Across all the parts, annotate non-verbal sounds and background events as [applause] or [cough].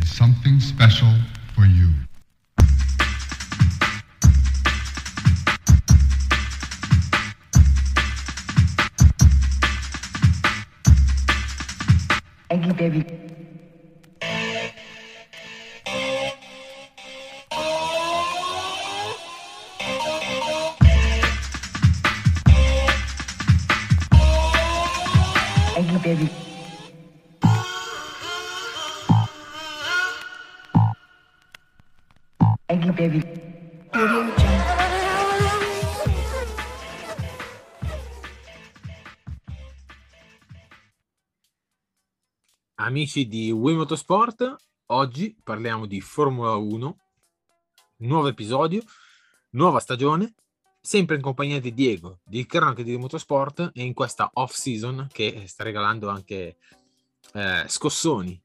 is something special for you. Eggy. Amici di Wii oggi parliamo di Formula 1, nuovo episodio, nuova stagione, sempre in compagnia di Diego, di Cronache di Motorsport e in questa off season che sta regalando anche eh, scossoni.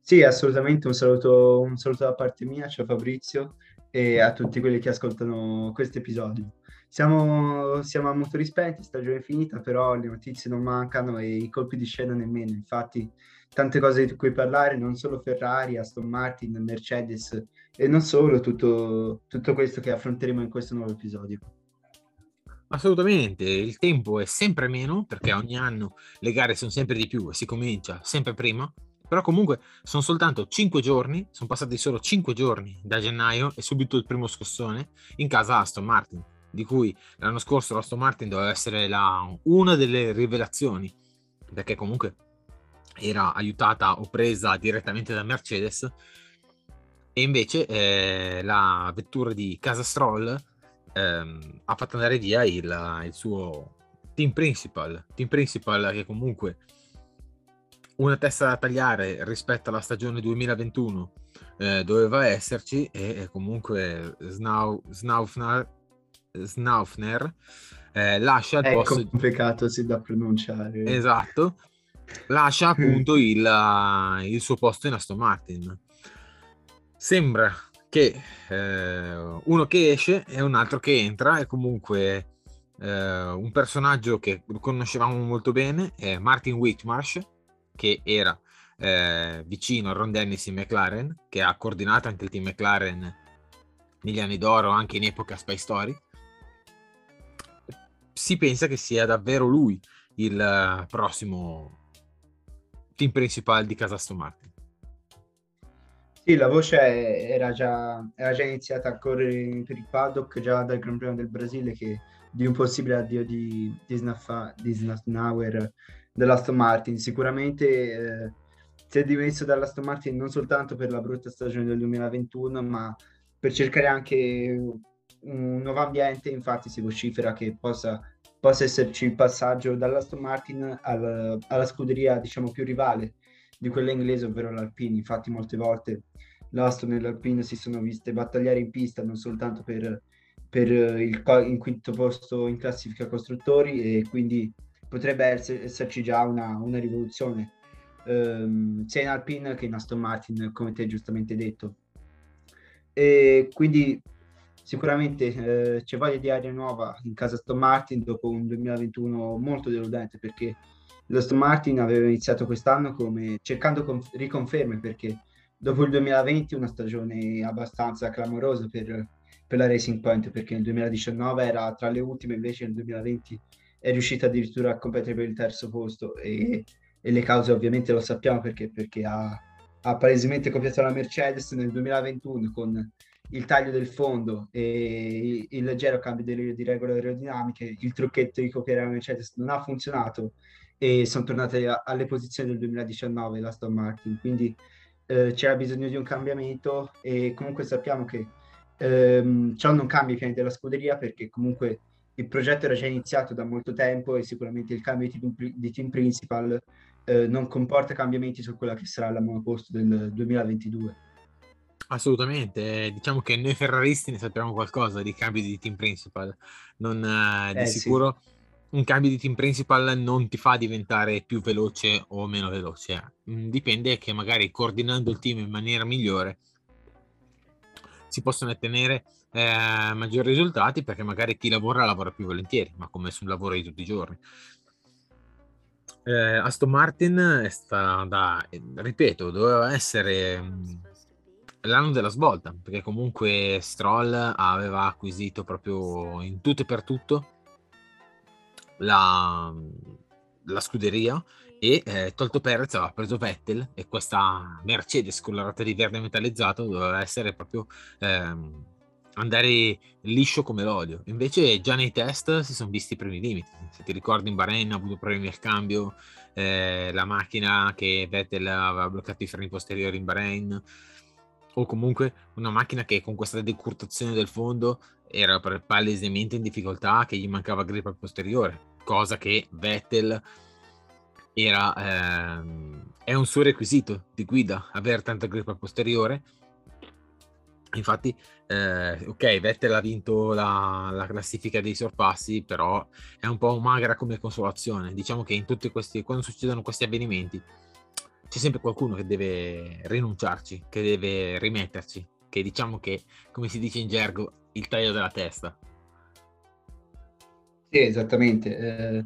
Sì, assolutamente un saluto, un saluto da parte mia, ciao Fabrizio e a tutti quelli che ascoltano questo episodio. Siamo, siamo a motori spenti, stagione finita, però le notizie non mancano e i colpi di scena nemmeno. Infatti, tante cose di cui parlare, non solo Ferrari, Aston Martin, Mercedes e non solo, tutto, tutto questo che affronteremo in questo nuovo episodio. Assolutamente, il tempo è sempre meno perché ogni anno le gare sono sempre di più e si comincia sempre prima, però comunque sono soltanto 5 giorni, sono passati solo 5 giorni da gennaio e subito il primo scossone in casa Aston Martin, di cui l'anno scorso l'Aston Martin doveva essere la, una delle rivelazioni, perché comunque era aiutata o presa direttamente da Mercedes, e invece eh, la vettura di Casa Stroll ehm, ha fatto andare via il, il suo team principal, team principal che comunque una testa da tagliare rispetto alla stagione 2021 eh, doveva esserci e comunque Snau, Snaufner eh, lascia il È posto complicato sì, da pronunciare. esatto. Lascia [laughs] appunto il, il suo posto in Aston Martin. Sembra che eh, uno che esce e un altro che entra è comunque eh, un personaggio che conoscevamo molto bene è Martin Whitmarsh che era eh, vicino a Ron Dennis in McLaren che ha coordinato anche il team McLaren negli anni d'oro anche in epoca Spy Story si pensa che sia davvero lui il eh, prossimo team principale di casa Aston Martin Sì, la voce era già, era già iniziata a correre per il paddock già dal Gran Premio del Brasile che di un possibile addio di, di, Snaffa- di Snafnauer dell'Aston Martin. Sicuramente eh, si è dimesso dall'Aston Martin non soltanto per la brutta stagione del 2021, ma per cercare anche un nuovo ambiente. Infatti si vocifera che possa, possa esserci il passaggio dall'Aston Martin al- alla scuderia, diciamo, più rivale di quella inglese, ovvero l'Alpine. Infatti molte volte l'Aston e l'Alpine si sono viste battagliare in pista non soltanto per, per il, co- il quinto posto in classifica costruttori e quindi potrebbe esse- esserci già una, una rivoluzione ehm, sia in Alpine che in Aston Martin, come te giustamente detto. E quindi sicuramente eh, c'è voglia di aria nuova in casa Aston Martin dopo un 2021 molto deludente perché l'Aston Martin aveva iniziato quest'anno come cercando conf- riconferme perché dopo il 2020 una stagione abbastanza clamorosa per, per la Racing Point perché nel 2019 era tra le ultime invece nel 2020 è riuscita addirittura a competere per il terzo posto. E, e le cause ovviamente lo sappiamo perché, perché ha, ha palesemente copiato la Mercedes nel 2021 con il taglio del fondo e il leggero cambio di, di regole aerodinamiche, il trucchetto di copiare la Mercedes non ha funzionato e sono tornate a- alle posizioni del 2019 la Aston Martin, quindi eh, c'era bisogno di un cambiamento e comunque sappiamo che ehm, ciò non cambia i piani della scuderia perché comunque il progetto era già iniziato da molto tempo e sicuramente il cambio di team, di team principal eh, non comporta cambiamenti su quella che sarà la monoposto del 2022. Assolutamente, eh, diciamo che noi ferraristi ne sappiamo qualcosa di cambi di team principal, non, eh, di Eh, sì. sicuro un cambio di team principal non ti fa diventare più veloce o meno veloce, Mm, dipende che magari coordinando il team in maniera migliore si possono ottenere eh, maggiori risultati perché magari chi lavora lavora più volentieri, ma come su un lavoro di tutti i giorni. Eh, Aston Martin è stata, ripeto, doveva essere mh, l'anno della svolta, perché comunque Stroll aveva acquisito proprio in tutto e per tutto la, la scuderia e eh, tolto Perez aveva preso Vettel e questa Mercedes con la ruota di verde metallizzato doveva essere proprio ehm, andare liscio come l'olio. Invece già nei test si sono visti i primi limiti. Se ti ricordi in Bahrain ha avuto problemi al cambio, eh, la macchina che Vettel aveva bloccato i freni posteriori in Bahrain, o comunque una macchina che con questa decurtazione del fondo era palesemente in difficoltà, che gli mancava grip al posteriore, cosa che Vettel era, ehm, è un suo requisito di guida, avere tanta grip al posteriore Infatti, eh, ok, Vettel ha vinto la, la, classifica dei sorpassi, però è un po' magra come consolazione. Diciamo che in tutti questi, quando succedono questi avvenimenti, c'è sempre qualcuno che deve rinunciarci, che deve rimetterci, che diciamo che, come si dice in gergo, il taglio della testa. Sì, esattamente. Eh,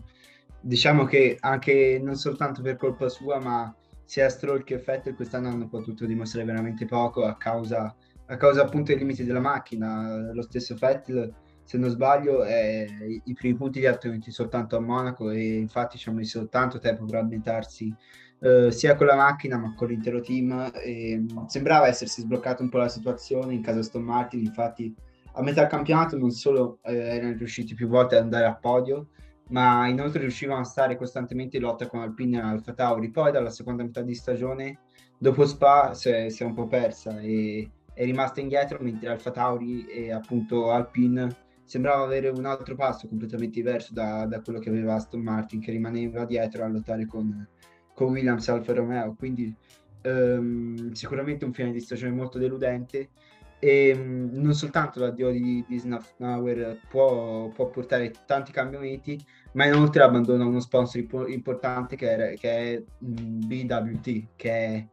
diciamo che anche non soltanto per colpa sua, ma sia Stroll che Vettel quest'anno hanno potuto dimostrare veramente poco a causa a causa appunto dei limiti della macchina. Lo stesso Vettel, se non sbaglio, è, i primi punti li ha ottenuti soltanto a Monaco e infatti ci hanno messo tanto tempo per ambientarsi eh, sia con la macchina ma con l'intero team. E, sembrava essersi sbloccato un po' la situazione in casa Aston Martin, infatti a metà campionato non solo eh, erano riusciti più volte ad andare a podio, ma inoltre riuscivano a stare costantemente in lotta con Alpine e Alfa Tauri. Poi dalla seconda metà di stagione, dopo Spa, si è, si è un po' persa e è rimasta indietro mentre Alfa Tauri e appunto Alpine sembrava avere un altro passo completamente diverso da, da, quello che aveva Aston Martin che rimaneva dietro a lottare con, con Williams Alfa Romeo quindi um, sicuramente un fine di stagione molto deludente e um, non soltanto l'addio di, di Snafnauer può, può, portare tanti cambiamenti ma inoltre abbandona uno sponsor importante che, era, che è um, BWT che è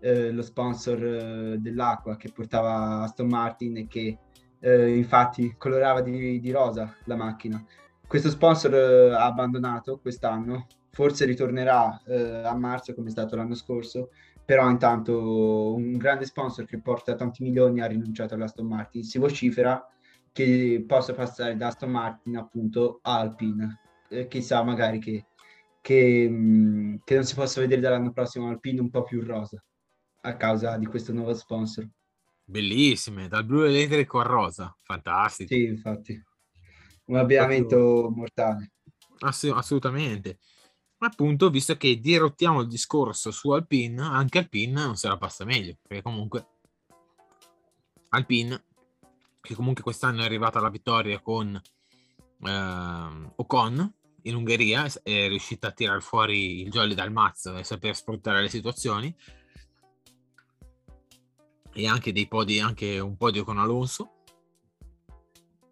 eh, lo sponsor eh, dell'acqua che portava Aston Martin e che eh, infatti colorava di, di, rosa la macchina. Questo sponsor eh, ha abbandonato quest'anno, forse ritornerà eh, a marzo come è stato l'anno scorso, però intanto un grande sponsor che porta tanti milioni ha rinunciato all'Aston Martin. Si vocifera che possa passare da Aston Martin appunto a Alpine. Eh, chissà magari che, che, mh, mm, che, non si possa vedere dall'anno prossimo Alpine un po' più rosa a causa di questo nuovo sponsor. Bellissime, dal blu elettrico al rosa, fantastico. Sì, infatti, un abbinamento mortale. Ass- assolutamente. Appunto, visto che dirottiamo il discorso su Alpine, anche Alpine non se la passa meglio, perché comunque Alpine, che comunque quest'anno è arrivata alla vittoria con eh, Ocon in Ungheria, è riuscita a tirare fuori il jolly dal mazzo e saper sfruttare le situazioni, e anche dei podi, anche un podio con Alonso.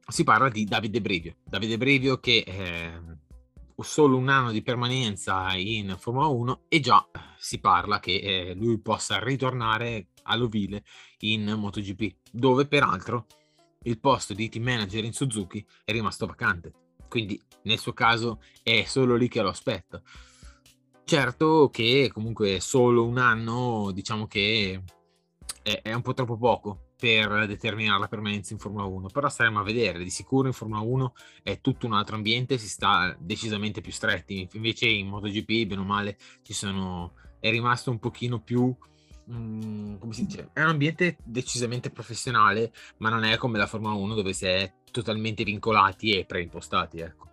Si parla di Davide Brivio. Davide Brivio che eh, solo un anno di permanenza in Formula 1 e già si parla che eh, lui possa ritornare all'ovile in MotoGP, dove peraltro il posto di team manager in Suzuki è rimasto vacante. Quindi nel suo caso è solo lì che lo aspetta. Certo che comunque solo un anno, diciamo che è, è un po' troppo poco per determinare la permanenza in Formula 1, però staremo a vedere, di sicuro in Formula 1 è tutto un altro ambiente, si sta decisamente più stretti, invece in MotoGP, bene o male, sono, è rimasto un pochino più, mm, come si dice, è un ambiente decisamente professionale, ma non è come la Formula 1 dove si è totalmente vincolati e preimpostati, ecco.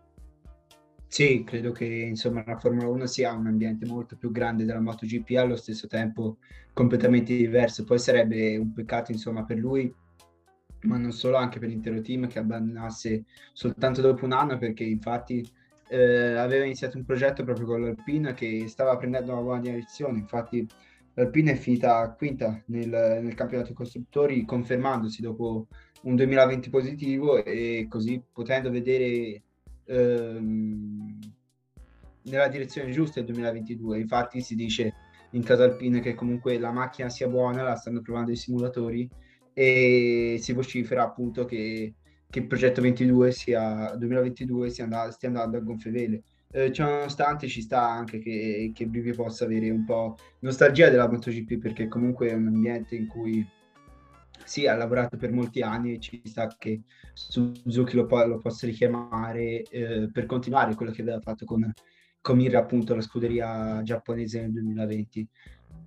Sì, credo che insomma la Formula 1 sia un ambiente molto più grande della MotoGP, allo stesso tempo completamente diverso. Poi sarebbe un peccato insomma per lui, ma non solo, anche per l'intero team che abbandonasse soltanto dopo un anno, perché infatti eh, aveva iniziato un progetto proprio con l'Alpine che stava prendendo una buona direzione. Infatti l'Alpine è finita quinta nel, nel campionato costruttori, confermandosi dopo un 2020 positivo e così potendo vedere ehm, nella direzione giusta il 2022. Infatti si dice in casa Alpine che comunque la macchina sia buona, la stanno provando i simulatori e si vocifera appunto che, che il progetto 22 sia, 2022 sia andando, stia andando a gonfie vele. eh, ciononostante ci sta anche che, che Brivio possa avere un po' nostalgia della MotoGP perché comunque è un ambiente in cui sì, ha lavorato per molti anni e ci sta che Suzuki lo, po- lo possa richiamare eh, per continuare quello che aveva fatto con, Mirra, appunto, la scuderia giapponese nel 2020.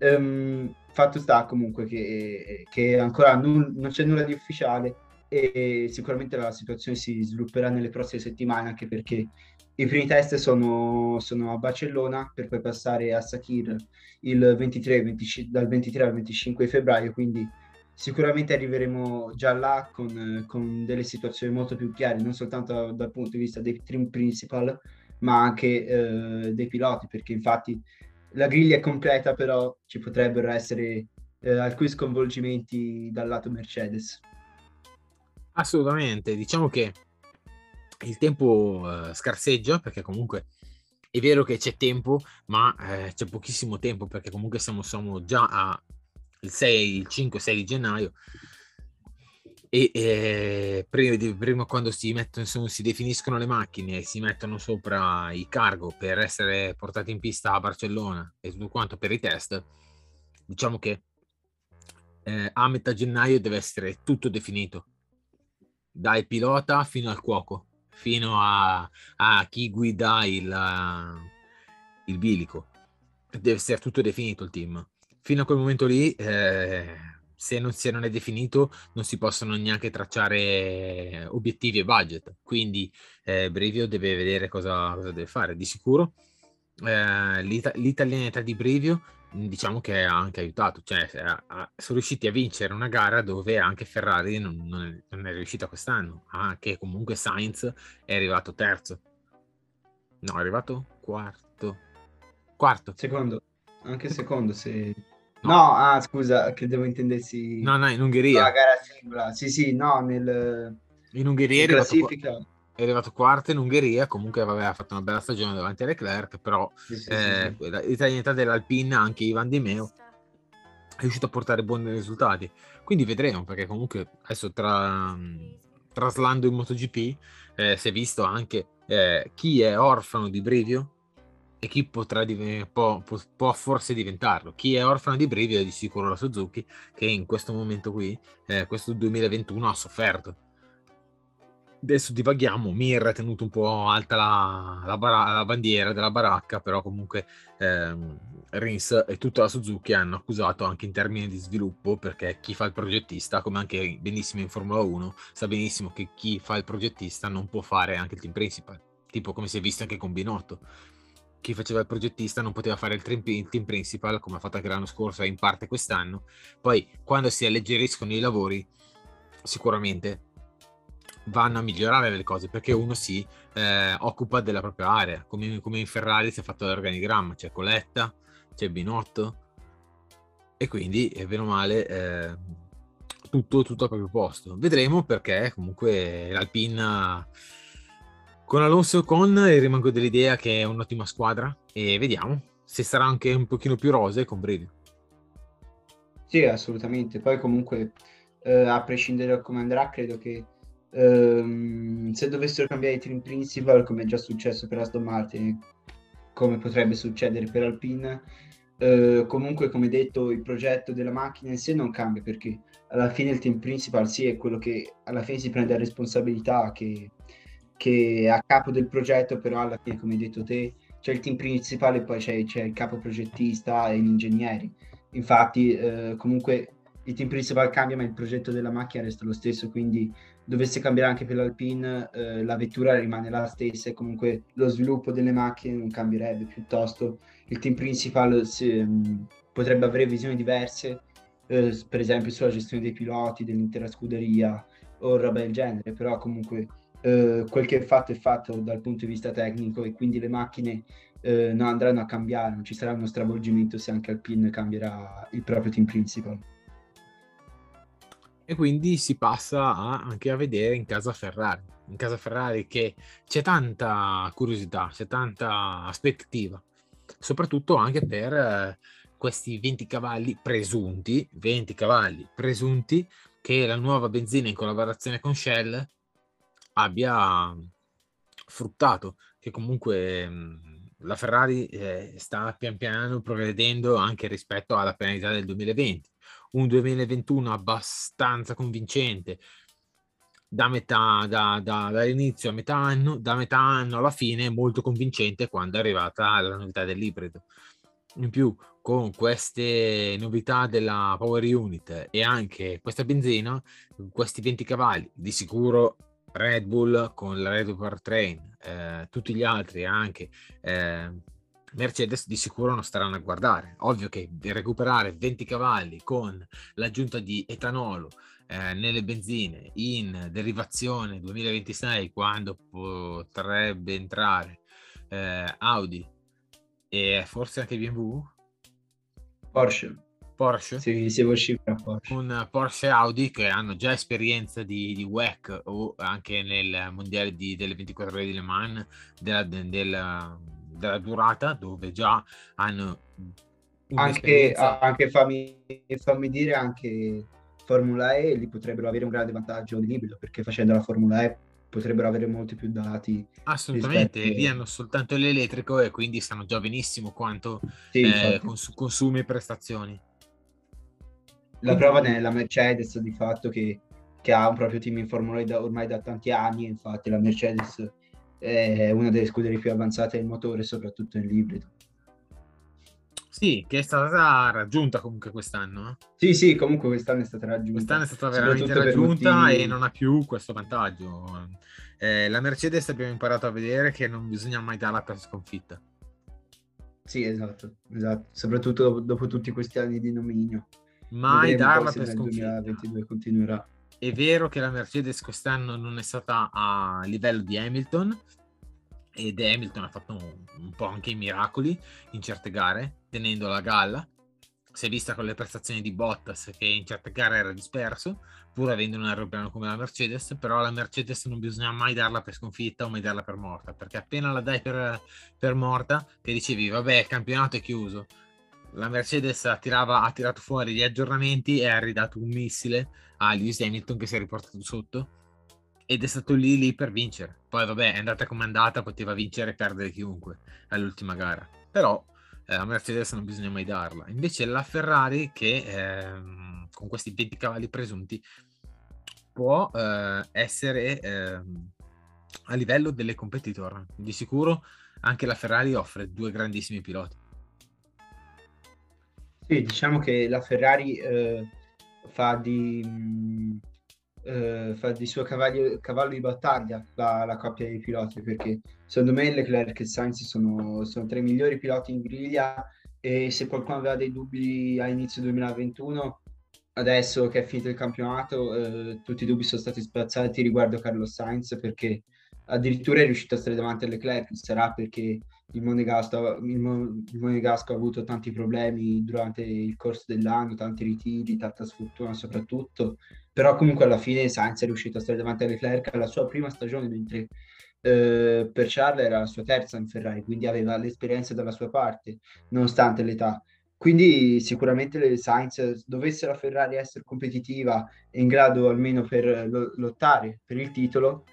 Um, ehm, fatto sta comunque che, che ancora non, non c'è nulla di ufficiale e sicuramente la situazione si svilupperà nelle prossime settimane anche perché i primi test sono, sono a Barcellona per poi passare a Sakir il 23, 25, dal 23 al 25 febbraio, quindi sicuramente arriveremo già là con, con, delle situazioni molto più chiare, non soltanto dal punto di vista dei team principal, ma anche eh, dei piloti, perché infatti la griglia è completa, però ci potrebbero essere eh, alcuni sconvolgimenti dal lato Mercedes. Assolutamente, diciamo che il tempo uh, scarseggia perché comunque è vero che c'è tempo, ma eh, c'è pochissimo tempo perché comunque siamo, siamo già a il 6, il 5, 6 di gennaio. E eh, prima, prima, quando si mettono si definiscono le macchine e si mettono sopra i cargo per essere portati in pista a Barcellona e tutto quanto per i test diciamo che eh, a metà gennaio deve essere tutto definito. Dal pilota fino al cuoco fino a, a chi guida il, il bilico. Deve essere tutto definito il team fino a quel momento lì eh, se non, se non, è definito non si possono neanche tracciare obiettivi e budget, quindi eh, Brivio deve vedere cosa, cosa, deve fare. Di sicuro eh, l'ita- l'italianità di Brivio diciamo che ha anche aiutato, cioè a, a, sono riusciti a vincere una gara dove anche Ferrari non, non, è, non è, riuscita quest'anno, anche comunque Sainz è arrivato terzo. No, è arrivato quarto. Quarto. Secondo, anche secondo se No. ah, scusa, credevo intendessi... No, no, in Ungheria. La gara singola. Sì, sì, no, nel... In Ungheria in classifica. È arrivato quarto in Ungheria, comunque aveva fatto una bella stagione davanti a Leclerc, però sì, sì, eh, sì, l'italianità dell'Alpine, anche Ivan Di Meo, è riuscito a portare buoni risultati. Quindi vedremo, perché comunque adesso tra, traslando in MotoGP eh, si è visto anche eh, chi è orfano di Brivio, e chi potrà div- può, può, forse diventarlo. Chi è orfano di Brivio è di sicuro la Suzuki, che in questo momento qui, eh, questo 2021, ha sofferto. Adesso divaghiamo, Mir ha tenuto un po' alta la, la, bar- la bandiera della baracca, però comunque ehm, Rins e tutta la Suzuki hanno accusato anche in termini di sviluppo, perché chi fa il progettista, come anche benissimo in Formula 1, sa benissimo che chi fa il progettista non può fare anche il team principal, tipo come si è visto anche con Binotto chi faceva il progettista non poteva fare il team, principal come ha fatto anche l'anno scorso e in parte quest'anno. Poi quando si alleggeriscono i lavori, sicuramente vanno a migliorare le cose perché uno si eh, occupa della propria area, come, come, in Ferrari si è fatto l'organigramma, c'è Coletta, c'è Binotto e quindi, è bene o male, eh, tutto, tutto al proprio posto. Vedremo perché comunque l'Alpina con Alonso con rimango dell'idea che è un'ottima squadra e vediamo se sarà anche un pochino più rose con Brady. Sì, assolutamente. Poi comunque, eh, a prescindere da come andrà, credo che ehm, se dovessero cambiare i team principal, come è già successo per Aston Martin, come potrebbe succedere per Alpine, eh, comunque come detto il progetto della macchina in sé non cambia perché alla fine il team principal sì è quello che alla fine si prende la responsabilità che che è a capo del progetto, però alla fine, come hai detto te, c'è il team principale poi c'è, c'è il capo progettista e gli ingegneri. Infatti, eh, comunque il team principale cambia, ma il progetto della macchina resta lo stesso, quindi dovesse cambiare anche per l'Alpine, eh, la vettura rimane la stessa e comunque lo sviluppo delle macchine non cambierebbe, piuttosto il team principal si, um, potrebbe avere visioni diverse, eh, per esempio sulla gestione dei piloti, dell'intera scuderia o roba del genere, però comunque eh, quel che è fatto è fatto dal punto di vista tecnico e quindi le macchine eh, non andranno a cambiare, non ci sarà uno stravolgimento se anche Alpine cambierà il proprio team principal. E quindi si passa a, anche a vedere in casa Ferrari, in casa Ferrari che c'è tanta curiosità, c'è tanta aspettativa, soprattutto anche per eh, questi 20 cavalli presunti, 20 cavalli presunti che la nuova benzina in collaborazione con Shell abbia fruttato che comunque mh, la Ferrari eh, sta pian piano progredendo anche rispetto alla penalità del 2020. Un 2021 abbastanza convincente da metà, da, da, dall'inizio a metà anno, da metà anno alla fine molto convincente quando è arrivata la novità dell'ibrido. In più, con queste novità della Power Unit e anche questa benzina, questi 20 cavalli, di sicuro Red Bull con la Red Bull Train, eh, tutti gli altri anche eh, Mercedes di sicuro non staranno a guardare. Ovvio che recuperare 20 cavalli con l'aggiunta di etanolo eh, nelle benzine in derivazione 2026 quando potrebbe entrare eh, Audi e forse anche BMW Porsche Porsche sì, si vocifera Porsche. con Porsche e Audi che hanno già esperienza di, di WEC o anche nel mondiale di, delle 24 ore di Le Mans della, della, della durata dove già hanno anche, anche fammi, fammi dire anche Formula E li potrebbero avere un grande vantaggio di ibrido perché facendo la Formula E potrebbero avere molti più dati. Assolutamente, rispetto... lì hanno soltanto l'elettrico e quindi sanno già benissimo quanto sì, eh, cons- consumi e prestazioni. La prova è la Mercedes di fatto che, che, ha un proprio team in Formula E da, ormai da tanti anni, infatti la Mercedes è una delle scuderie più avanzate del motore, soprattutto nell'ibrido. Sì, che è stata raggiunta comunque quest'anno. Eh? Sì, sì, comunque quest'anno è stata raggiunta. Quest'anno è stata veramente raggiunta motivi... e non ha più questo vantaggio. Eh, la Mercedes abbiamo imparato a vedere che non bisogna mai darla per sconfitta. Sì, esatto, esatto. soprattutto dopo, dopo tutti questi anni di dominio. Mai darla per sconfitta. 2022 continuerà. È vero che la Mercedes quest'anno non è stata a livello di Hamilton, ed Hamilton ha fatto un, un, po' anche i miracoli in certe gare, tenendo la galla. Si è vista con le prestazioni di Bottas che in certe gare era disperso, pur avendo un aeroplano come la Mercedes, però la Mercedes non bisogna mai darla per sconfitta o mai darla per morta, perché appena la dai per, per morta, che dicevi, vabbè, il campionato è chiuso. La Mercedes tirava, ha tirato fuori gli aggiornamenti e ha ridato un missile a Lewis Hamilton che si è riportato sotto ed è stato lì lì per vincere. Poi vabbè, è andata come è andata, poteva vincere e perdere chiunque all'ultima gara. Però eh, a Mercedes non bisogna mai darla. Invece la Ferrari che ehm, con questi 20 cavalli presunti può eh, essere ehm, a livello delle competitor. Di sicuro anche la Ferrari offre due grandissimi piloti. Sì, diciamo che la Ferrari eh, fa di mh, eh, fa di suo cavallo, cavallo di battaglia la, la, coppia dei piloti perché secondo me Leclerc e Sainz sono, sono tra i migliori piloti in griglia e se qualcuno aveva dei dubbi a inizio 2021 adesso che è finito il campionato eh, tutti i dubbi sono stati spazzati riguardo Carlos Sainz perché addirittura è riuscito a stare davanti a Leclerc sarà perché il Monegasco, il, Monegasco ha avuto tanti problemi durante il corso dell'anno, tanti ritiri, tanta sfortuna soprattutto, però comunque alla fine Sainz è riuscito a stare davanti a Leclerc alla sua prima stagione, mentre eh, per Charles era la sua terza in Ferrari, quindi aveva l'esperienza dalla sua parte, nonostante l'età. Quindi sicuramente le Sainz, dovesse la Ferrari essere competitiva e in grado almeno per lottare per il titolo,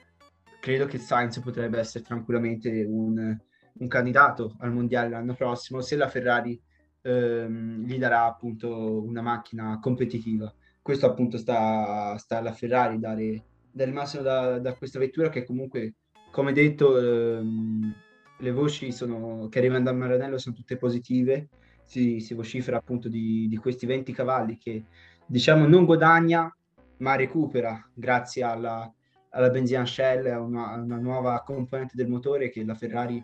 credo che Sainz potrebbe essere tranquillamente un un candidato al mondiale l'anno prossimo se la Ferrari ehm, gli darà appunto una macchina competitiva. Questo appunto sta, sta alla Ferrari dare, dare il massimo da, da, questa vettura che comunque, come detto, ehm, le voci sono, che arrivano da Maranello sono tutte positive. Si, si vocifera appunto di, di questi 20 cavalli che diciamo non guadagna ma recupera grazie alla, alla benzina Shell, una, una, nuova componente del motore che la Ferrari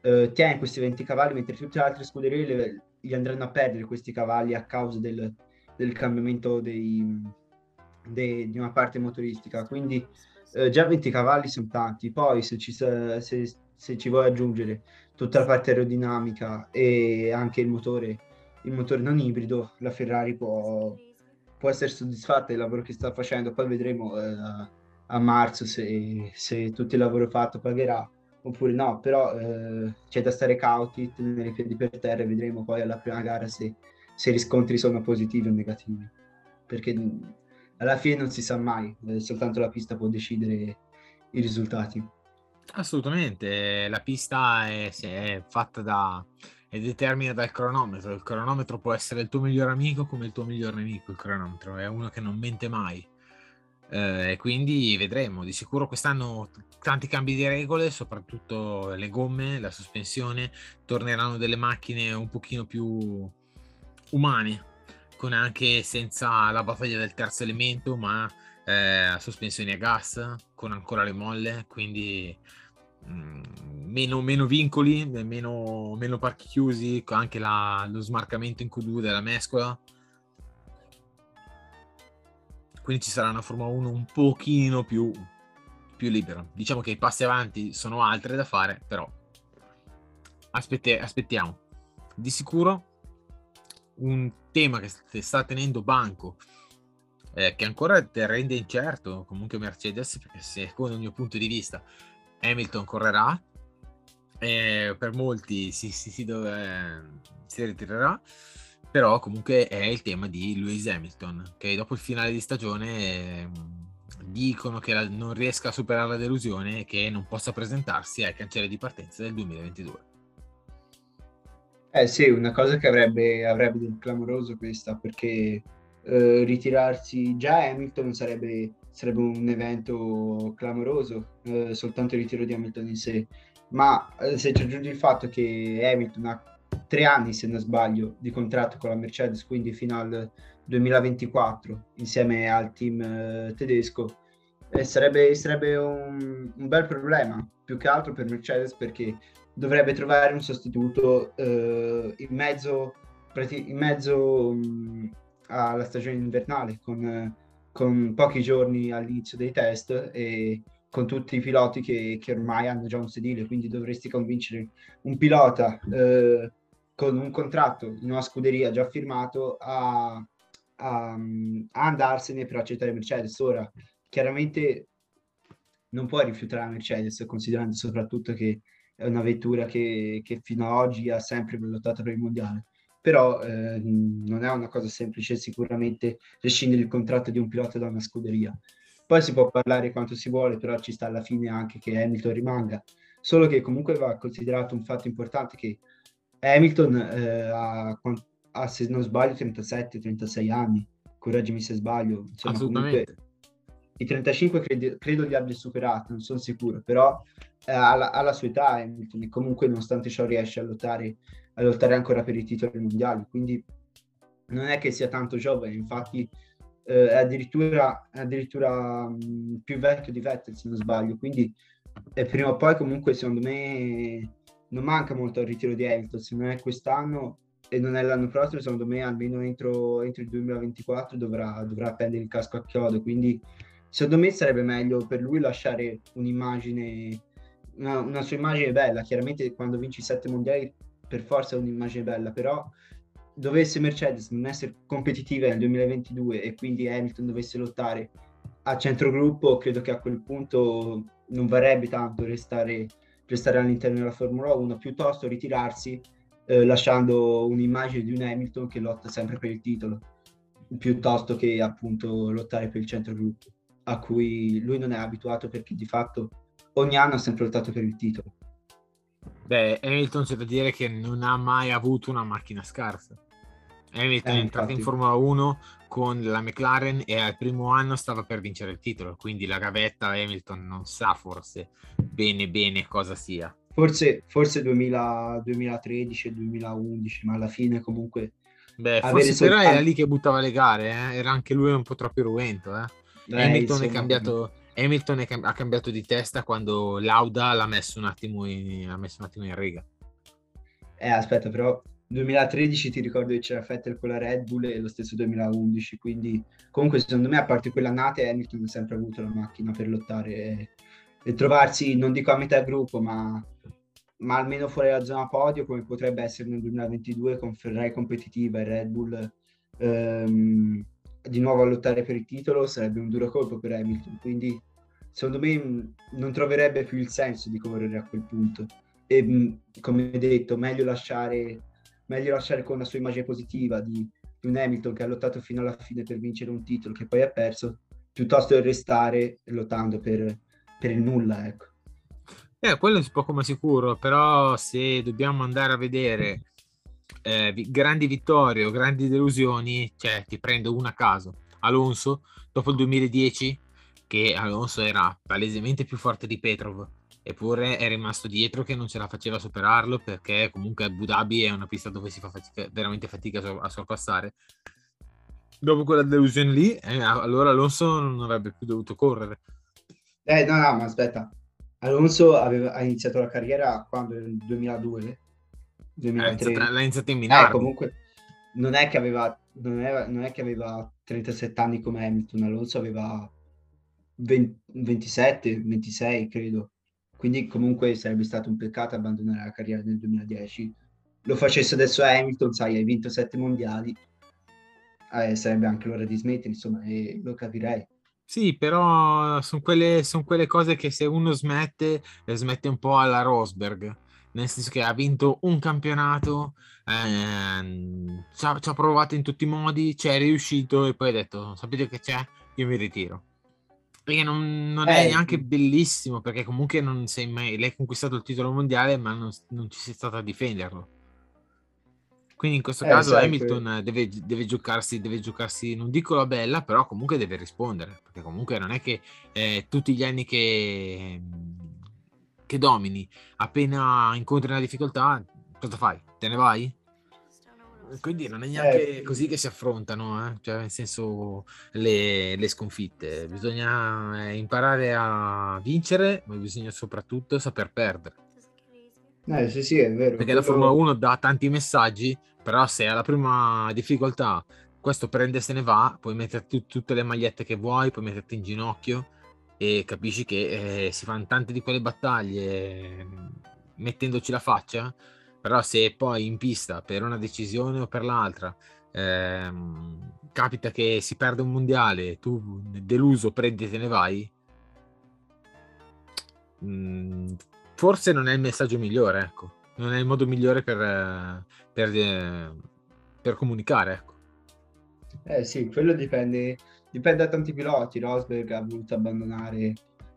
eh, tiene questi 20 cavalli, mentre tutte le altre scuderie le, gli andranno a perdere questi cavalli a causa del, del cambiamento dei, dei, di una parte motoristica. Quindi eh, già 20 cavalli sono tanti, poi se ci, se, se ci vuoi aggiungere tutta la parte aerodinamica e anche il motore, il motore non ibrido, la Ferrari può, può essere soddisfatta del lavoro che sta facendo. Poi vedremo eh, a marzo se, se tutto il lavoro fatto pagherà oppure no, però eh, c'è da stare cauti, tenere i piedi per terra e vedremo poi alla prima gara se, se i riscontri sono positivi o negativi, perché alla fine non si sa mai, eh, soltanto la pista può decidere i risultati. Assolutamente, la pista è, è fatta da è determina dal cronometro. Il cronometro può essere il tuo migliore amico come il tuo miglior nemico. Il cronometro è uno che non mente mai. Eh, quindi vedremo. Di sicuro quest'anno tanti cambi di regole, soprattutto le gomme, la sospensione. Torneranno delle macchine un pochino più umane, con anche senza la battaglia del terzo elemento, ma eh, sospensioni a gas, con ancora le molle. Quindi Mm, meno, meno, vincoli, meno, meno, parchi chiusi, anche la, lo smarcamento in Q2 della mescola. Quindi ci sarà una Formula 1 un pochino più, più libera. Diciamo che i passi avanti sono altri da fare, però aspette, aspettiamo. Di sicuro un tema che sta tenendo banco, eh, che ancora rende incerto, comunque Mercedes, perché secondo il mio punto di vista Hamilton correrà, e per molti si, si, si, dove, si ritirerà, però comunque è il tema di Lewis Hamilton, che dopo il finale di stagione eh, dicono che la, non riesca a superare la delusione e che non possa presentarsi ai cancelli di partenza del 2022. Eh sì, una cosa che avrebbe, avrebbe del clamoroso questa, perché eh, ritirarsi già Hamilton sarebbe sarebbe un evento clamoroso, eh, soltanto il ritiro di Hamilton in sé. Ma eh, se ci aggiungi il fatto che Hamilton ha tre anni, se non sbaglio, di contratto con la Mercedes, quindi fino al 2024, insieme al team eh, tedesco, eh, sarebbe, sarebbe un, un, bel problema, più che altro per Mercedes, perché dovrebbe trovare un sostituto eh, in mezzo, in mezzo mh, mm, alla stagione invernale, con con pochi giorni all'inizio dei test e con tutti i piloti che, che ormai hanno già un sedile, quindi dovresti convincere un pilota eh, con un contratto in una scuderia già firmato a, a, a andarsene per accettare Mercedes. Ora, chiaramente non puoi rifiutare la Mercedes, considerando soprattutto che è una vettura che, che fino ad oggi ha sempre lottato per il mondiale però eh, non è una cosa semplice sicuramente rescindere il contratto di un pilota da una scuderia. Poi si può parlare quanto si vuole, però ci sta alla fine anche che Hamilton rimanga. Solo che comunque va considerato un fatto importante che Hamilton eh, ha, ha, se non sbaglio, 37-36 anni. Correggimi se sbaglio. Insomma, Assolutamente. I 35 credo, credo li abbia superati, non sono sicuro, però eh, alla, alla, sua età Hamilton comunque nonostante ciò riesce a lottare a lottare ancora per i titoli mondiali. Quindi non è che sia tanto giovane, infatti eh, è addirittura, è addirittura mh, più vecchio di Vettel se non sbaglio. Quindi eh, prima o poi comunque secondo me non manca molto al ritiro di Hamilton, se non è quest'anno e non è l'anno prossimo, secondo me almeno entro, entro il 2024 dovrà, dovrà appendere il casco a chiodo. Quindi secondo me sarebbe meglio per lui lasciare un'immagine, una, una sua immagine bella. Chiaramente quando vinci sette mondiali per forza un'immagine bella, però dovesse Mercedes non essere competitiva nel 2022 e quindi Hamilton dovesse lottare a centrogruppo, credo che a quel punto non varrebbe tanto restare, restare all'interno della Formula 1, piuttosto ritirarsi eh, lasciando un'immagine di un Hamilton che lotta sempre per il titolo, piuttosto che appunto lottare per il centrogruppo, a cui lui non è abituato perché di fatto ogni anno ha sempre lottato per il titolo. Beh, Hamilton c'è da dire che non ha mai avuto una macchina scarsa. Hamilton eh, è entrato in Formula 1 con la McLaren e al primo anno stava per vincere il titolo, quindi la gavetta Hamilton non sa forse bene bene cosa sia. Forse, forse 2000, 2013 e 2011, ma alla fine comunque... Beh, forse però soltanto... era lì che buttava le gare, eh? era anche lui un po' troppo irruento. Eh? Eh, Hamilton è cambiato Hamilton cam- ha cambiato di testa quando Lauda l'ha messo un attimo in, messo un attimo in riga. Eh, aspetta, però 2013 ti ricordo che c'era Vettel con la Red Bull e lo stesso 2011, quindi comunque secondo me a parte quella nata Hamilton ha sempre avuto la macchina per lottare e, e trovarsi, non dico a metà gruppo, ma, ma, almeno fuori dalla zona podio come potrebbe essere nel 2022 con Ferrari competitiva e Red Bull ehm, di nuovo a lottare per il titolo sarebbe un duro colpo per Hamilton, quindi secondo me non troverebbe più il senso di correre a quel punto. E come detto, meglio lasciare, meglio lasciare con la sua immagine positiva di, un Hamilton che ha lottato fino alla fine per vincere un titolo che poi ha perso, piuttosto che restare lottando per, per il nulla. Ecco. Eh, quello è poco ma sicuro, però se dobbiamo andare a vedere eh, grandi vittorie o grandi delusioni, cioè ti prendo una a caso. Alonso, dopo il 2010, che Alonso era palesemente più forte di Petrov, eppure è rimasto dietro che non ce la faceva superarlo perché comunque Abu Dhabi è una pista dove si fa fatica- veramente fatica a, so- a sorpassare. Dopo quella delusione lì, eh, allora Alonso non avrebbe più dovuto correre. Eh, no, no, ma aspetta. Alonso aveva, ha iniziato la carriera quando? Nel 2002? L'ha 2003? iniziata, l'ha iniziata in Eh, Minardi. comunque non è che aveva, non è, non è che aveva 37 anni come Hamilton, Alonso aveva 20 27, 26 credo. Quindi comunque sarebbe stato un peccato abbandonare la carriera nel 2010. Lo facesse adesso Hamilton, sai, hai vinto 7 mondiali, eh, sarebbe anche l'ora di smettere, insomma, e lo capirei. Sì, però sono quelle, son quelle cose che se uno smette, smette un po' alla Rosberg, nel senso che ha vinto un campionato, ehm, ci ha, ci ha provato in tutti i modi, ci è riuscito e poi ha detto, sapete che c'è? Io mi ritiro. Perché non, non è Eh, neanche sì. bellissimo, perché comunque non sei mai, lei ha conquistato il titolo mondiale, ma non, non ci sei stata a difenderlo. Quindi in questo Eh, caso sai, Hamilton deve, deve giocarsi, deve giocarsi, non dico la bella, però comunque deve rispondere, perché comunque non è che eh, tutti gli anni che, che domini, appena incontri una difficoltà, cosa fai? Te ne vai? Quindi non è neanche Eh, così che si affrontano, eh? Cioè, nel senso, le, le sconfitte. Bisogna eh, imparare a vincere, ma bisogna soprattutto saper perdere. Eh, sì, sì, è vero. Perché la Formula 1 dà tanti messaggi, però se alla prima difficoltà questo prende e se ne va, puoi metterti tutte le magliette che vuoi, puoi metterti in ginocchio e capisci che eh, si fanno tante di quelle battaglie eh, mettendoci la faccia, però se poi in pista per una decisione o per l'altra ehm, capita che si perde un mondiale, tu deluso prendi e te ne vai, mm, forse non è il messaggio migliore, ecco. Non è il modo migliore per, per, eh, per comunicare, ecco. Eh sì, quello dipende, dipende da tanti piloti. Rosberg ha voluto abbandonare,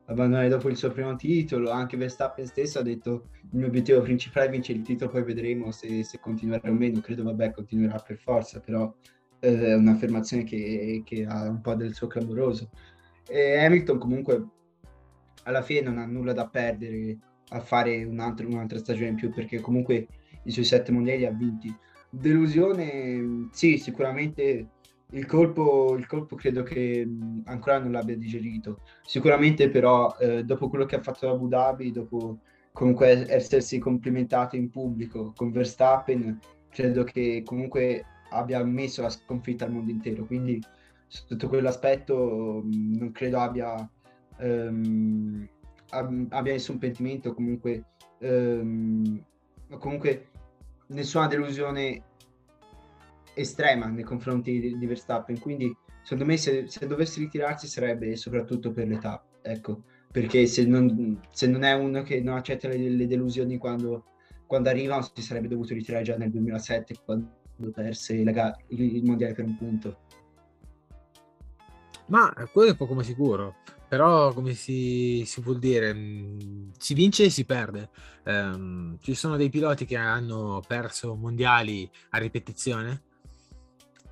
abbandonare dopo il suo primo titolo, anche Verstappen stesso ha detto il mio obiettivo principale è vincere il titolo, poi vedremo se, se continuerà o meno. Credo, vabbè, continuerà per forza, però eh, è un'affermazione che, che ha un po' del suo clamoroso. E Hamilton comunque alla fine non ha nulla da perdere a fare un altro- un'altra stagione in più perché comunque i suoi sette mondiali ha vinti. Delusione, sì, sicuramente il colpo, il colpo credo che ancora non l'abbia digerito. Sicuramente però eh, dopo quello che ha fatto Abu Dhabi, dopo comunque essersi complimentato in pubblico con Verstappen, credo che comunque abbia messo la sconfitta al mondo intero. Quindi sotto quell'aspetto non credo abbia, ehm, ab- abbia nessun pentimento, comunque, ehm, comunque nessuna delusione estrema nei confronti di, di Verstappen. Quindi, secondo me, se, se dovesse ritirarsi sarebbe soprattutto per l'età, ecco, perché se non, se non è uno che non accetta le, le delusioni quando, quando arrivano, si sarebbe dovuto ritirare già nel 2007 quando perse la il, mondiale per un punto. Ma quello è poco ma sicuro. Però, come si, si vuol dire, mh, si vince e si perde. Ehm, ci sono dei piloti che hanno perso mondiali a ripetizione,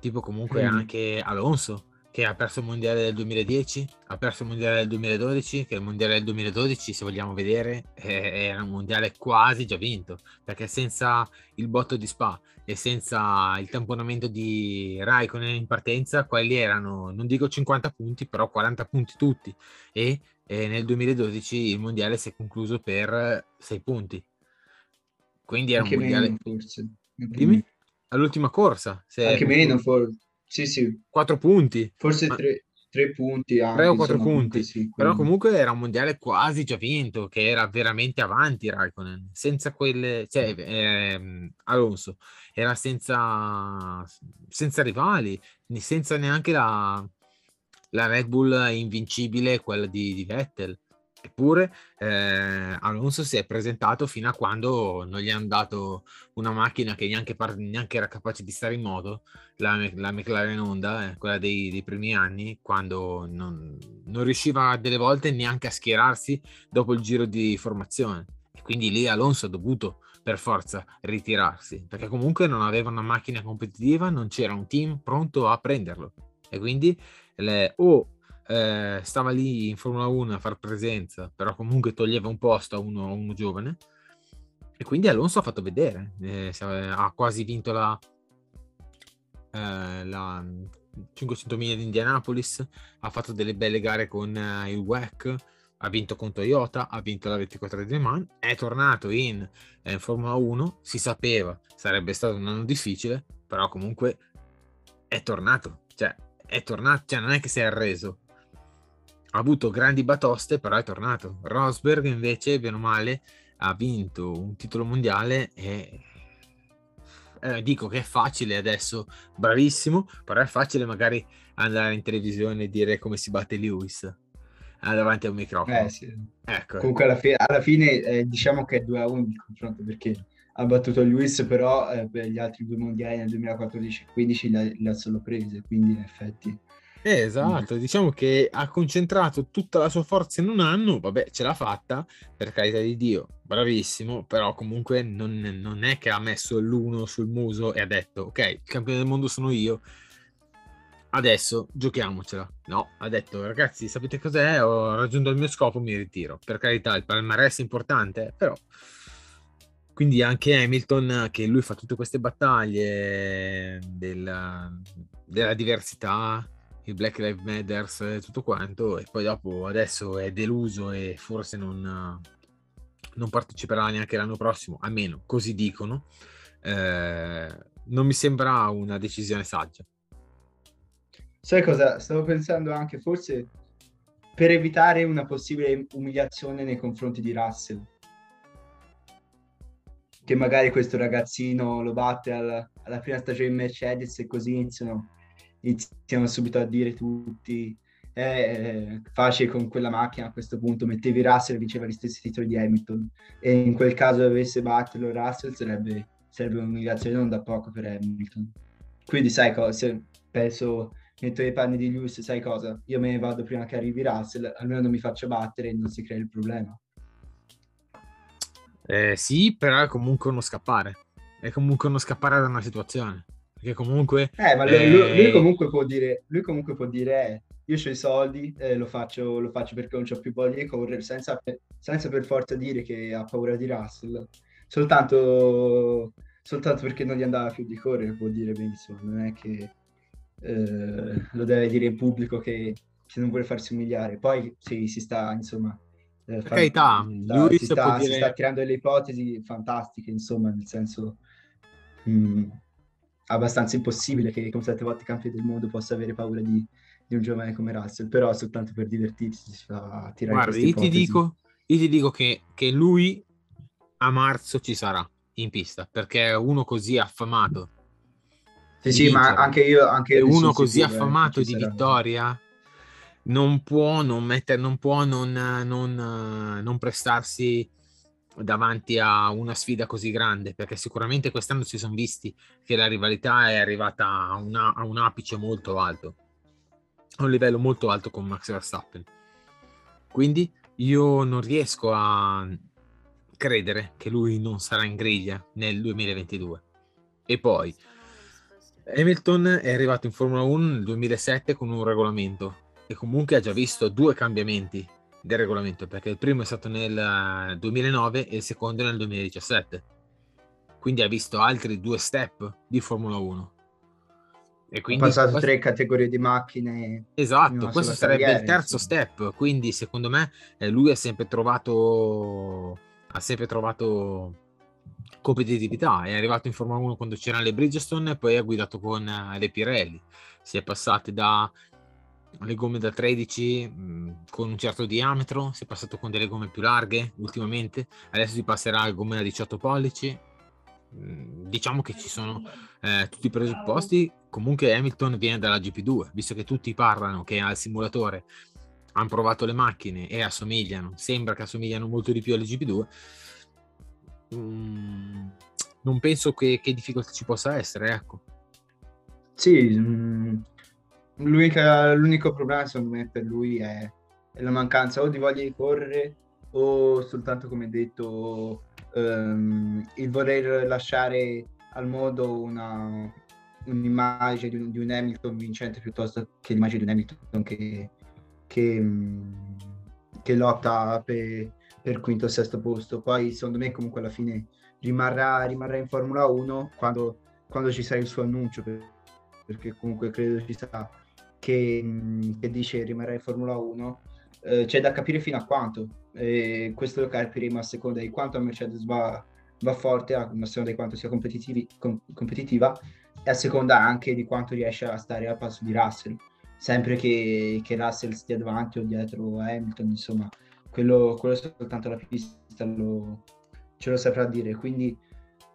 tipo comunque Mm. anche Alonso, che ha perso il mondiale del 2010, ha perso il mondiale del 2012, che il mondiale del 2012, se vogliamo vedere, eh, era un mondiale quasi già vinto, perché senza il botto di Spa e senza il tamponamento di Raikkonen in partenza, quelli erano, non dico 50 punti, però 40 punti tutti. E eh, nel 2012 il mondiale si è concluso per 6 punti. Quindi era Anche un mondiale. meno, forse. Dimmi? All'ultima corsa, Anche meno, forse. Sì, sì, 4 punti. forse Ma- tre, tre punti. Anche, 3 o 4 insomma, comunque punti. sì, Però comunque era un mondiale quasi già vinto, che era veramente avanti Raikkonen, senza quelle, cioè ehm, Alonso era senza, senza rivali, senza neanche la, la Red Bull invincibile, quella di, di Vettel. Eppure eh, Alonso si è presentato fino a quando non gli hanno dato una macchina che neanche, par- neanche era capace di stare in moto, la, la McLaren Honda, eh, quella dei, dei, primi anni, quando non, non, riusciva delle volte neanche a schierarsi dopo il giro di formazione. E quindi lì Alonso ha dovuto per forza ritirarsi, perché comunque non aveva una macchina competitiva, non c'era un team pronto a prenderlo. E quindi le, o eh, stava lì in Formula 1 a far presenza, però comunque toglieva un posto a uno, a uno giovane. E quindi Alonso ha fatto vedere, eh, ha quasi vinto la, eh, la 500 miglia di Indianapolis, ha fatto delle belle gare con eh, il WEC, ha vinto con Toyota, ha vinto la 24 di Le Mans, è tornato in, in Formula 1, si sapeva sarebbe stato un anno difficile, però comunque è tornato, cioè è tornato, cioè non è che si è arreso, ha avuto grandi batoste, però è tornato. Rosberg invece, bene o male, ha vinto un titolo mondiale e eh, dico che è facile adesso, bravissimo, però è facile magari andare in televisione e dire come si batte Lewis eh, davanti a un microfono. Eh, sì. ecco. Comunque alla, fi- alla fine eh, diciamo che è 2 a 1 il confronto perché ha battuto Lewis, però eh, per gli altri due mondiali nel 2014 e 2015 le ha solo prese, quindi in effetti eh, esatto, diciamo che ha concentrato tutta la sua forza in un anno, vabbè, ce l'ha fatta, per carità di Dio, bravissimo, però comunque non, non è che ha messo l'uno sul muso e ha detto, ok, il campione del mondo sono io, adesso giochiamocela. No, ha detto, ragazzi, sapete cos'è? Ho raggiunto il mio scopo, mi ritiro. Per carità, il palmarès è importante, però... Quindi anche Hamilton, che lui fa tutte queste battaglie della, della diversità, il Black Lives Matter e tutto quanto e poi dopo adesso è deluso e forse non, non parteciperà neanche l'anno prossimo, almeno così dicono, eh, non mi sembra una decisione saggia. Sai cosa? Stavo pensando anche forse per evitare una possibile umiliazione nei confronti di Russell. Che magari questo ragazzino lo batte alla, alla prima stagione in Mercedes e così iniziano iniziano subito a dire tutti è eh, facile con quella macchina a questo punto mettevi Russell e vinceva gli stessi titoli di Hamilton. E in quel caso dovesse batterlo Russell sarebbe, sarebbe un'umiliazione non da poco per Hamilton. Quindi sai cosa penso metto i panni di Lewis sai cosa? Io me ne vado prima che arrivi Russell almeno non mi faccio battere e non si crea il problema. Eh, sì però è comunque uno scappare. È comunque uno scappare da una situazione perché comunque... Eh, ma lui, eh... lui, comunque può dire, lui comunque può dire, eh, io ho i soldi, eh, lo, faccio, lo, faccio, perché non ho più voglia di correre, senza, senza, per forza dire che ha paura di Russell. Soltanto, soltanto perché non gli andava più di correre, può dire benissimo, non è che eh, lo deve dire in pubblico che, che, non vuole farsi umiliare. Poi sì, si sta, insomma... Eh, per carità, lui si sta, dire... si sta tirando delle ipotesi fantastiche, insomma, nel senso... Mm, abbastanza impossibile che con sette volte campione del mondo possa avere paura di, di, un giovane come Russell, però soltanto per divertirsi si fa tirare Guarda, io ti, dico, io ti dico che, che lui a marzo ci sarà in pista, perché è uno così affamato. Sì, sì, ma anche io... Anche io uno così sicuro, eh, affamato eh, di sarà. vittoria non può non, mettere, non, può non, non, non prestarsi davanti a una sfida così grande, perché sicuramente quest'anno si sono visti che la rivalità è arrivata a, una, a un apice molto alto, a un livello molto alto con Max Verstappen. Quindi io non riesco a credere che lui non sarà in griglia nel 2022. E poi Hamilton è arrivato in Formula 1 nel 2007 con un regolamento e comunque ha già visto due cambiamenti del regolamento, perché il primo è stato nel 2009 e il secondo nel 2017. Quindi ha visto altri due step di Formula 1. E quindi ha passato questo... tre categorie di macchine. Esatto, questo sarebbe carriera, il terzo insomma. step. Quindi, secondo me, eh, lui ha sempre trovato. Ha sempre trovato competitività. È arrivato in Formula 1 quando c'erano le Bridgestone e poi ha guidato con uh, le Pirelli. Si è passati da le gomme da 13 mh, mm, con un certo diametro, si è passato con delle gomme più larghe ultimamente, adesso si passerà a gomme da 18 pollici. Mh, mm, diciamo che ci sono eh, tutti i presupposti. Comunque Hamilton viene dalla GP2, visto che tutti parlano che al simulatore hanno provato le macchine e assomigliano, sembra che assomigliano molto di più alle GP2, mm, non penso che, che difficoltà ci possa essere, ecco. Sì, mm, l'unico problema secondo me per lui è, è la mancanza o di voglia di correre o soltanto come detto ehm, il voler lasciare al modo una, un'immagine di un, di un Hamilton vincente piuttosto che l'immagine di un Hamilton che, che, che lotta per, per quinto o sesto posto. Poi secondo me comunque alla fine rimarrà, rimarrà in Formula 1 quando, quando ci sarà il suo annuncio, per- perché comunque credo ci sarà che, che dice rimarrà in Formula 1. Eh, c'è da capire fino a quanto, e questo lo capiremo a seconda di quanto Mercedes va, va forte, a seconda di quanto sia com- competitiva e a seconda anche di quanto riesce a stare al passo di Russell. Sempre che, che Russell stia davanti o dietro a Hamilton, insomma, quello, quello soltanto la pista lo, ce lo saprà dire. Quindi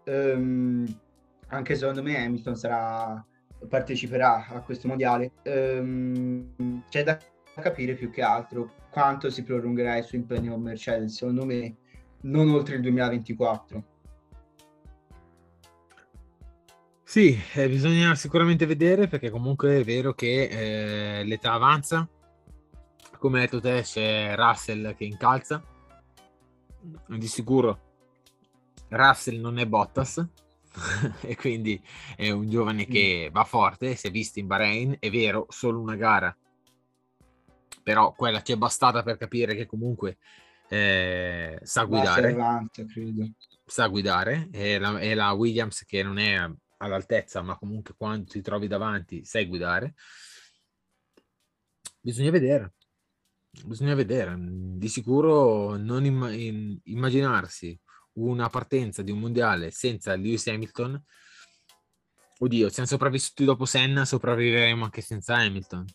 ehm, anche secondo me Hamilton sarà, parteciperà a questo mondiale. Ehm, c'è da capire più che altro quanto si prolungherà il suo impegno con Mercedes. Secondo me non oltre il 2024. Sì, eh, bisogna sicuramente vedere perché comunque è vero che eh, l'età avanza. Come hai detto te, c'è Russell che incalza. Di sicuro Russell non è Bottas [laughs] e quindi è un giovane che va forte, si è visto in Bahrain, è vero, solo una gara. Però quella ci è bastata per capire che comunque eh, sa guidare avanti, sa guidare e la, e la Williams che non è all'altezza, ma comunque quando ti trovi davanti sai guidare. Bisogna vedere, bisogna vedere. Di sicuro non in- immaginarsi una partenza di un mondiale senza Lewis Hamilton. Oddio, siamo sopravvissuti dopo Senna, sopravviveremo anche senza Hamilton.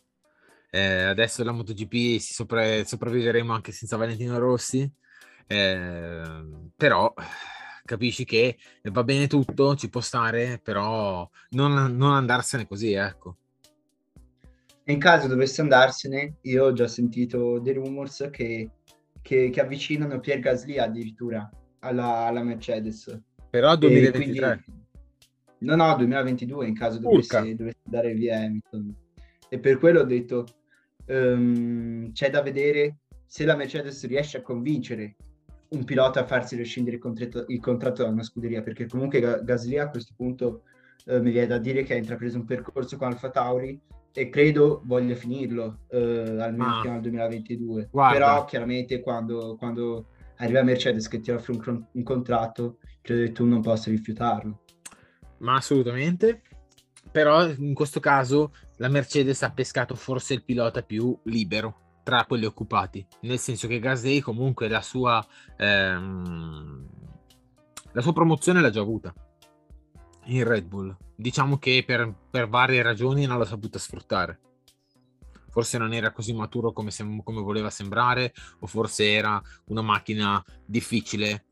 Eh, adesso la MotoGP sopra- sopravviveremo anche senza Valentino Rossi. Eh, però capisci che va bene tutto, ci può stare, però non, non andarsene così, ecco. In caso dovesse andarsene, io ho già sentito dei rumors che, che- che avvicinano Pierre Gasly addirittura alla, alla Mercedes. Però E 2023. quindi- No, no, 2022 in caso dovesse, dovesse andare via Hamilton. E per quello ho detto, ehm, c'è da vedere se la Mercedes riesce a convincere un pilota a farsi rescindere il contratto, il contratto da una scuderia, perché comunque Ga- Gasly a questo punto eh, mi viene da dire che ha intrapreso un percorso con Alfa Tauri e credo voglia finirlo eh, almeno Ah. fino al 2022. Guarda. Però chiaramente quando, quando arriva Mercedes che ti offre un, un contratto, credo che tu non possa rifiutarlo. Ma assolutamente. Però in questo caso la Mercedes ha pescato forse il pilota più libero tra quelli occupati, nel senso che Gasly comunque la sua, ehm, la sua promozione l'ha già avuta in Red Bull. Diciamo che per, per varie ragioni non l'ha saputa sfruttare. Forse non era così maturo come, sem- come voleva sembrare, o forse era una macchina difficile,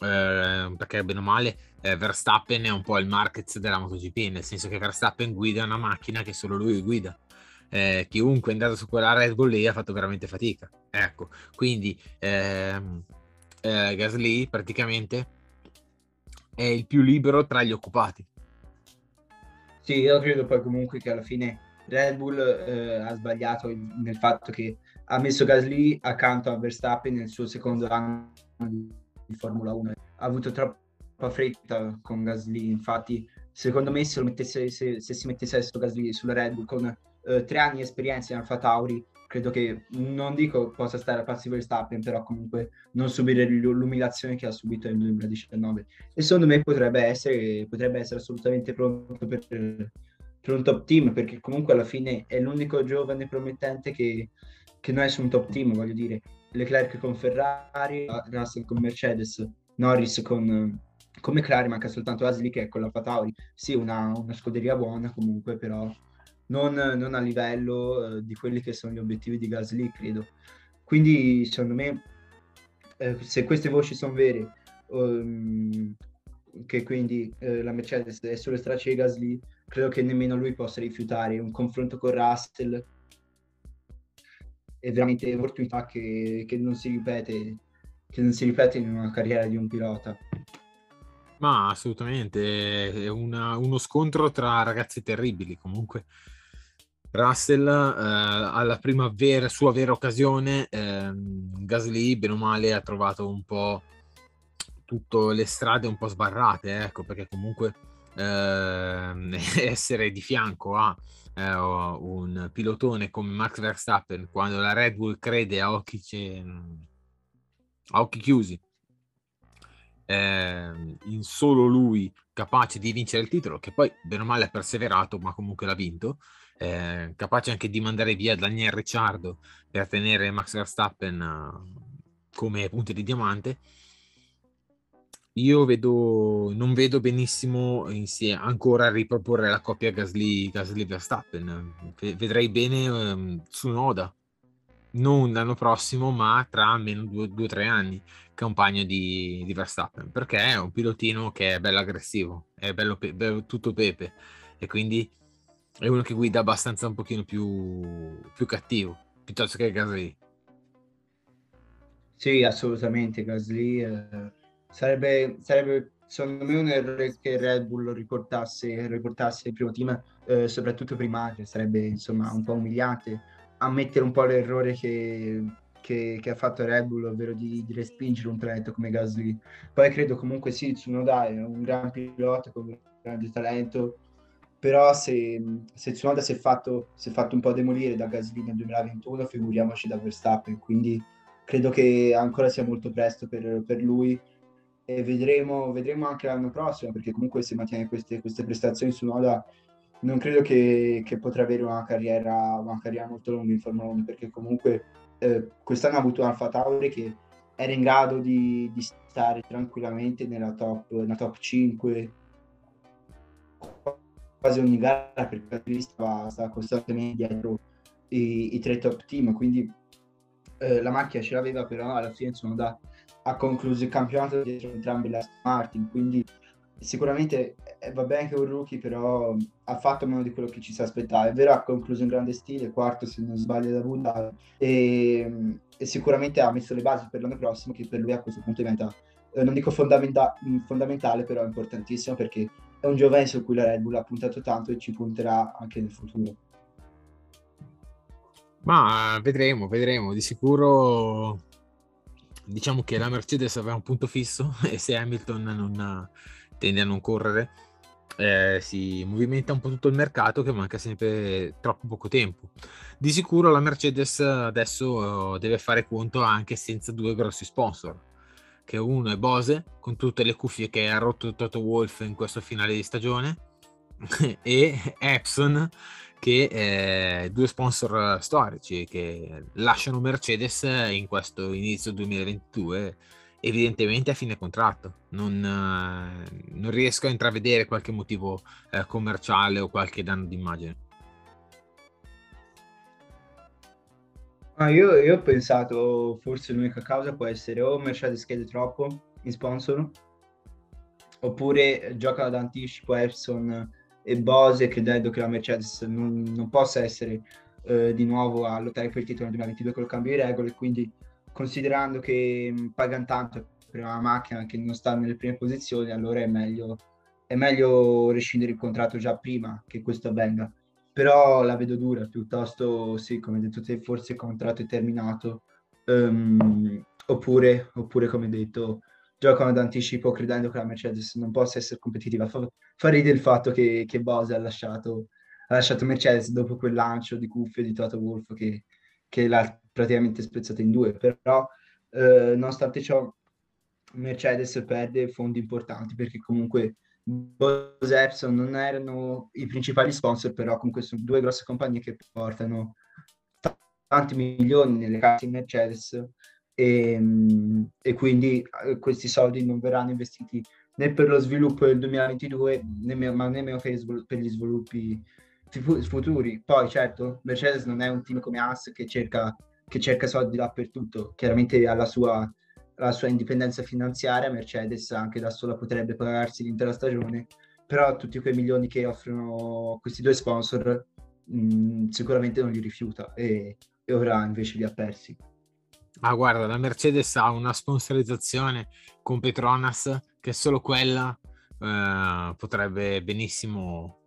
eh, perché bene o male eh, Verstappen è un po' il Marquez della MotoGP, nel senso che Verstappen guida una macchina che solo lui guida. Eh, chiunque è andato su quella Red Bull lì ha fatto veramente fatica. Ecco, quindi ehm, eh, Gasly praticamente è il più libero tra gli occupati. Sì, io credo poi comunque che alla fine Red Bull eh, ha sbagliato nel fatto che ha messo Gasly accanto a Verstappen nel suo secondo anno di Formula 1. Ha avuto troppa fretta con Gasly, infatti secondo me se, mettesse, se, se si mettesse adesso Gasly sulla Red Bull con eh, tre anni di esperienza in Alfa Tauri, credo che non dico possa stare a passi Verstappen, però comunque non subire l'u- l'umiliazione che ha subito nel 2019. E secondo me potrebbe essere, potrebbe essere assolutamente pronto per, per un top team, perché comunque alla fine è l'unico giovane promettente che, che non è su un top team, voglio dire. Leclerc con Ferrari, Russell con Mercedes, Norris con, con McLaren, manca soltanto Asli che è con la Tauri. Sì, una, una scuderia buona comunque, però non, non a livello eh, di quelli che sono gli obiettivi di Gasly, credo. Quindi, secondo me, eh, se queste voci sono vere, ehm, che quindi eh, la Mercedes è sulle stracce di Gasly, credo che nemmeno lui possa rifiutare un confronto con Russell è veramente un'opportunità che, che non si ripete che non si ripete in una carriera di un pilota. Ma assolutamente, è una- uno scontro tra ragazzi terribili. Comunque, Russell eh, alla prima vera, sua vera occasione, ehm, Gasly, bene o male, ha trovato un po' tutte le strade un po' sbarrate, ecco, perché comunque ehm, [laughs] essere di fianco a eh, un pilotone come Max Verstappen quando la Red Bull crede a occhi, a occhi chiusi eh, in solo lui capace di vincere il titolo, che poi bene o male ha perseverato, ma comunque l'ha vinto, eh, capace anche di mandare via Daniel Ricciardo per tenere Max Verstappen uh, come punto di diamante. Io vedo, non vedo benissimo insieme, ancora riproporre la coppia Gasly, Gasly Verstappen. Vedrei bene um, Tsunoda, non l'anno prossimo, ma tra almeno due o tre anni, compagno di, di, Verstappen, perché è un pilotino che è bello aggressivo, è bello, pe- bello, tutto pepe e quindi è uno che guida abbastanza un pochino più, più cattivo, piuttosto che Gasly. Sì, assolutamente, Gasly eh, sarebbe, sarebbe secondo me un errore che Red Bull riportasse, riportasse il primo team, eh, soprattutto primario, sarebbe insomma un po' umiliante ammettere un po' l'errore che, che, che, ha fatto Red Bull, ovvero di, di, respingere un talento come Gasly. Poi credo comunque sì, Tsunoda è un gran pilota con un grande talento, però se, se Tsunoda si è, fatto, si è fatto un po' demolire da Gasly nel 2021, figuriamoci da Verstappen, quindi credo che ancora sia molto presto per, per lui e vedremo, vedremo, anche l'anno prossimo, perché comunque se mantiene queste, queste prestazioni su Noda non credo che, che potrà avere una carriera, una carriera, molto lunga in Formula 1 perché comunque eh, quest'anno ha avuto Alfa Tauri che era in grado di, di stare tranquillamente nella top, nella top 5 quasi ogni gara perché stava, stava costantemente dietro i, i, tre top team quindi eh, la macchina ce l'aveva però alla fine sono da, ha concluso il campionato dietro entrambi la Martin quindi sicuramente eh, va bene che è un rookie, però ha fatto meno di quello che ci si aspettava. È vero, ha concluso in grande stile, quarto se non sbaglio da Buda, e, e, sicuramente ha messo le basi per l'anno prossimo, che per lui a questo punto diventa, eh, non dico fondamenta- fondamentale, però importantissimo perché è un giovane su cui la Red Bull ha puntato tanto e ci punterà anche nel futuro. Ma vedremo, vedremo. Di sicuro diciamo che la Mercedes aveva un punto fisso [laughs] e se Hamilton non tende a non correre, eh, si movimenta un po' tutto il mercato che manca sempre troppo poco tempo. Di sicuro la Mercedes adesso eh, deve fare conto anche senza due grossi sponsor, che uno è Bose con tutte le cuffie che ha rotto Toto Wolf in questo finale di stagione [laughs] e Epson che è due sponsor storici che lasciano Mercedes in questo inizio 2022 evidentemente a fine contratto. Non, eh, non riesco a intravedere qualche motivo eh, commerciale o qualche danno d'immagine. Ah, io, io, ho pensato forse l'unica causa può essere o Mercedes chiede troppo in sponsor oppure giocano ad anticipo Epson e Bose credendo che la Mercedes non, non possa essere eh, di nuovo a lottare per il titolo nel 2022 con il cambio di regole quindi considerando che mm, pagano tanto per una macchina che non sta nelle prime posizioni, allora è meglio, è meglio rescindere il contratto già prima che questo avvenga. Però la vedo dura, piuttosto sì, come detto te, forse il contratto è terminato, um, oppure, oppure, come detto, giocano ad anticipo credendo che la Mercedes non possa essere competitiva. Fa, fa ridere il fatto che, che Bose ha lasciato, ha lasciato Mercedes dopo quel lancio di cuffie di Toto Wolff che, che l'ha praticamente spezzata in due, però eh, nonostante ciò Mercedes perde fondi importanti perché comunque Bose Epson non erano i principali sponsor, però comunque sono due grosse compagnie che portano tanti milioni nelle casse di Mercedes e, e, quindi eh, questi soldi non verranno investiti né per lo sviluppo del 2022 né, ma nemmeno per, gli sviluppi futuri. Poi certo, Mercedes non è un team come Haas che cerca, che cerca soldi dappertutto, chiaramente ha la sua, la sua indipendenza finanziaria, Mercedes anche da sola potrebbe pagarsi l'intera stagione, però tutti quei milioni che offrono questi due sponsor mh, mm, sicuramente non li rifiuta e, e ora invece li ha persi. Ma guarda, la Mercedes ha una sponsorizzazione con Petronas che solo quella eh, potrebbe benissimo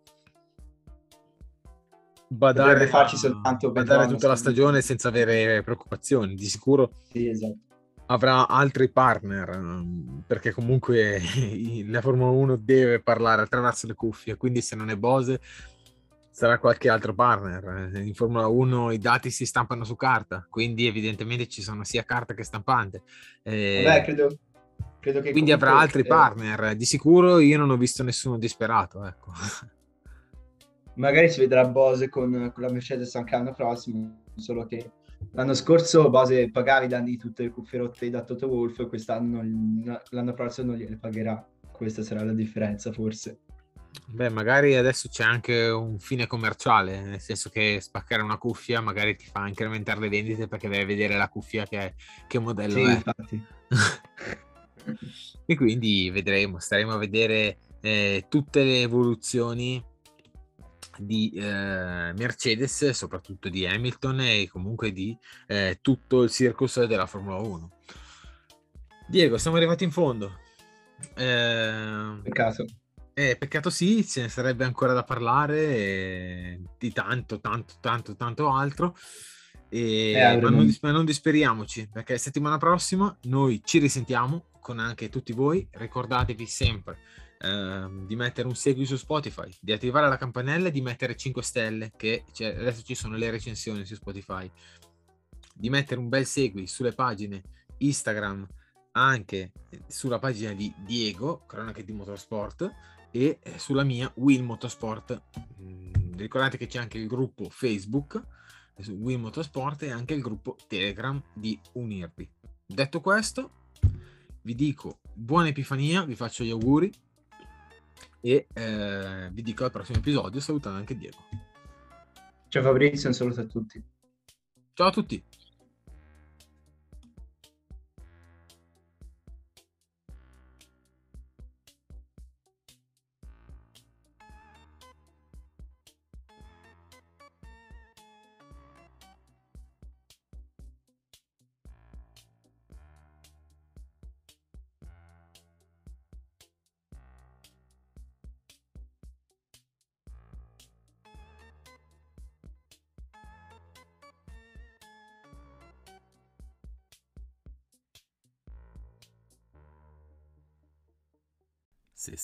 badare, Potrebbe farci soltanto badare Petronas. tutta la stagione senza avere preoccupazioni. Di sicuro Sì, esatto. avrà altri partner ehm, perché comunque [laughs] la Formula 1 deve parlare attraverso le cuffie, quindi se non è Bose sarà qualche altro partner. Eh, In Formula 1 i dati si stampano su carta, quindi evidentemente ci sono sia carta che stampante. Eh, Vabbè, credo, credo che quindi avrà altri eh, partner. Di sicuro io non ho visto nessuno disperato, ecco. [laughs] magari si vedrà Bose con, con la Mercedes anche l'anno prossimo, solo che l'anno scorso Bose pagava i danni di tutte le cuffie rotte da Toto Wolff e quest'anno l'anno prossimo non gliele pagherà. Questa sarà la differenza forse. Beh, magari adesso c'è anche un fine commerciale, nel senso che spaccare una cuffia magari ti fa incrementare le vendite perché devi vedere la cuffia che, che modello Sì, è. infatti. [laughs] e quindi vedremo, staremo a vedere eh, tutte le evoluzioni di eh, Mercedes, soprattutto di Hamilton e comunque di eh, tutto il circus della Formula 1. Diego, siamo arrivati in fondo. Eh, Peccato. Eh, peccato sì, ce ne sarebbe ancora da parlare eh, di tanto, tanto, tanto, tanto altro. E- Eh, ma, non, ma non disperiamoci, perché settimana prossima noi ci risentiamo con anche tutti voi. Ricordatevi sempre ehm, di mettere un segui su Spotify, di attivare la campanella e di mettere 5 stelle, che c'è- adesso ci sono le recensioni su Spotify. Di mettere un bel segui sulle pagine Instagram, anche sulla pagina di Diego, cronache di motorsport, e eh, sulla mia Will Motorsport. Mm, ricordate che c'è anche il gruppo Facebook Will Motorsport e anche il gruppo Telegram di Unirvi. Detto questo, vi dico buona Epifania, vi faccio gli auguri e eh, vi dico al prossimo episodio salutando anche Diego. Ciao Fabrizio, un saluto a tutti. Ciao a tutti!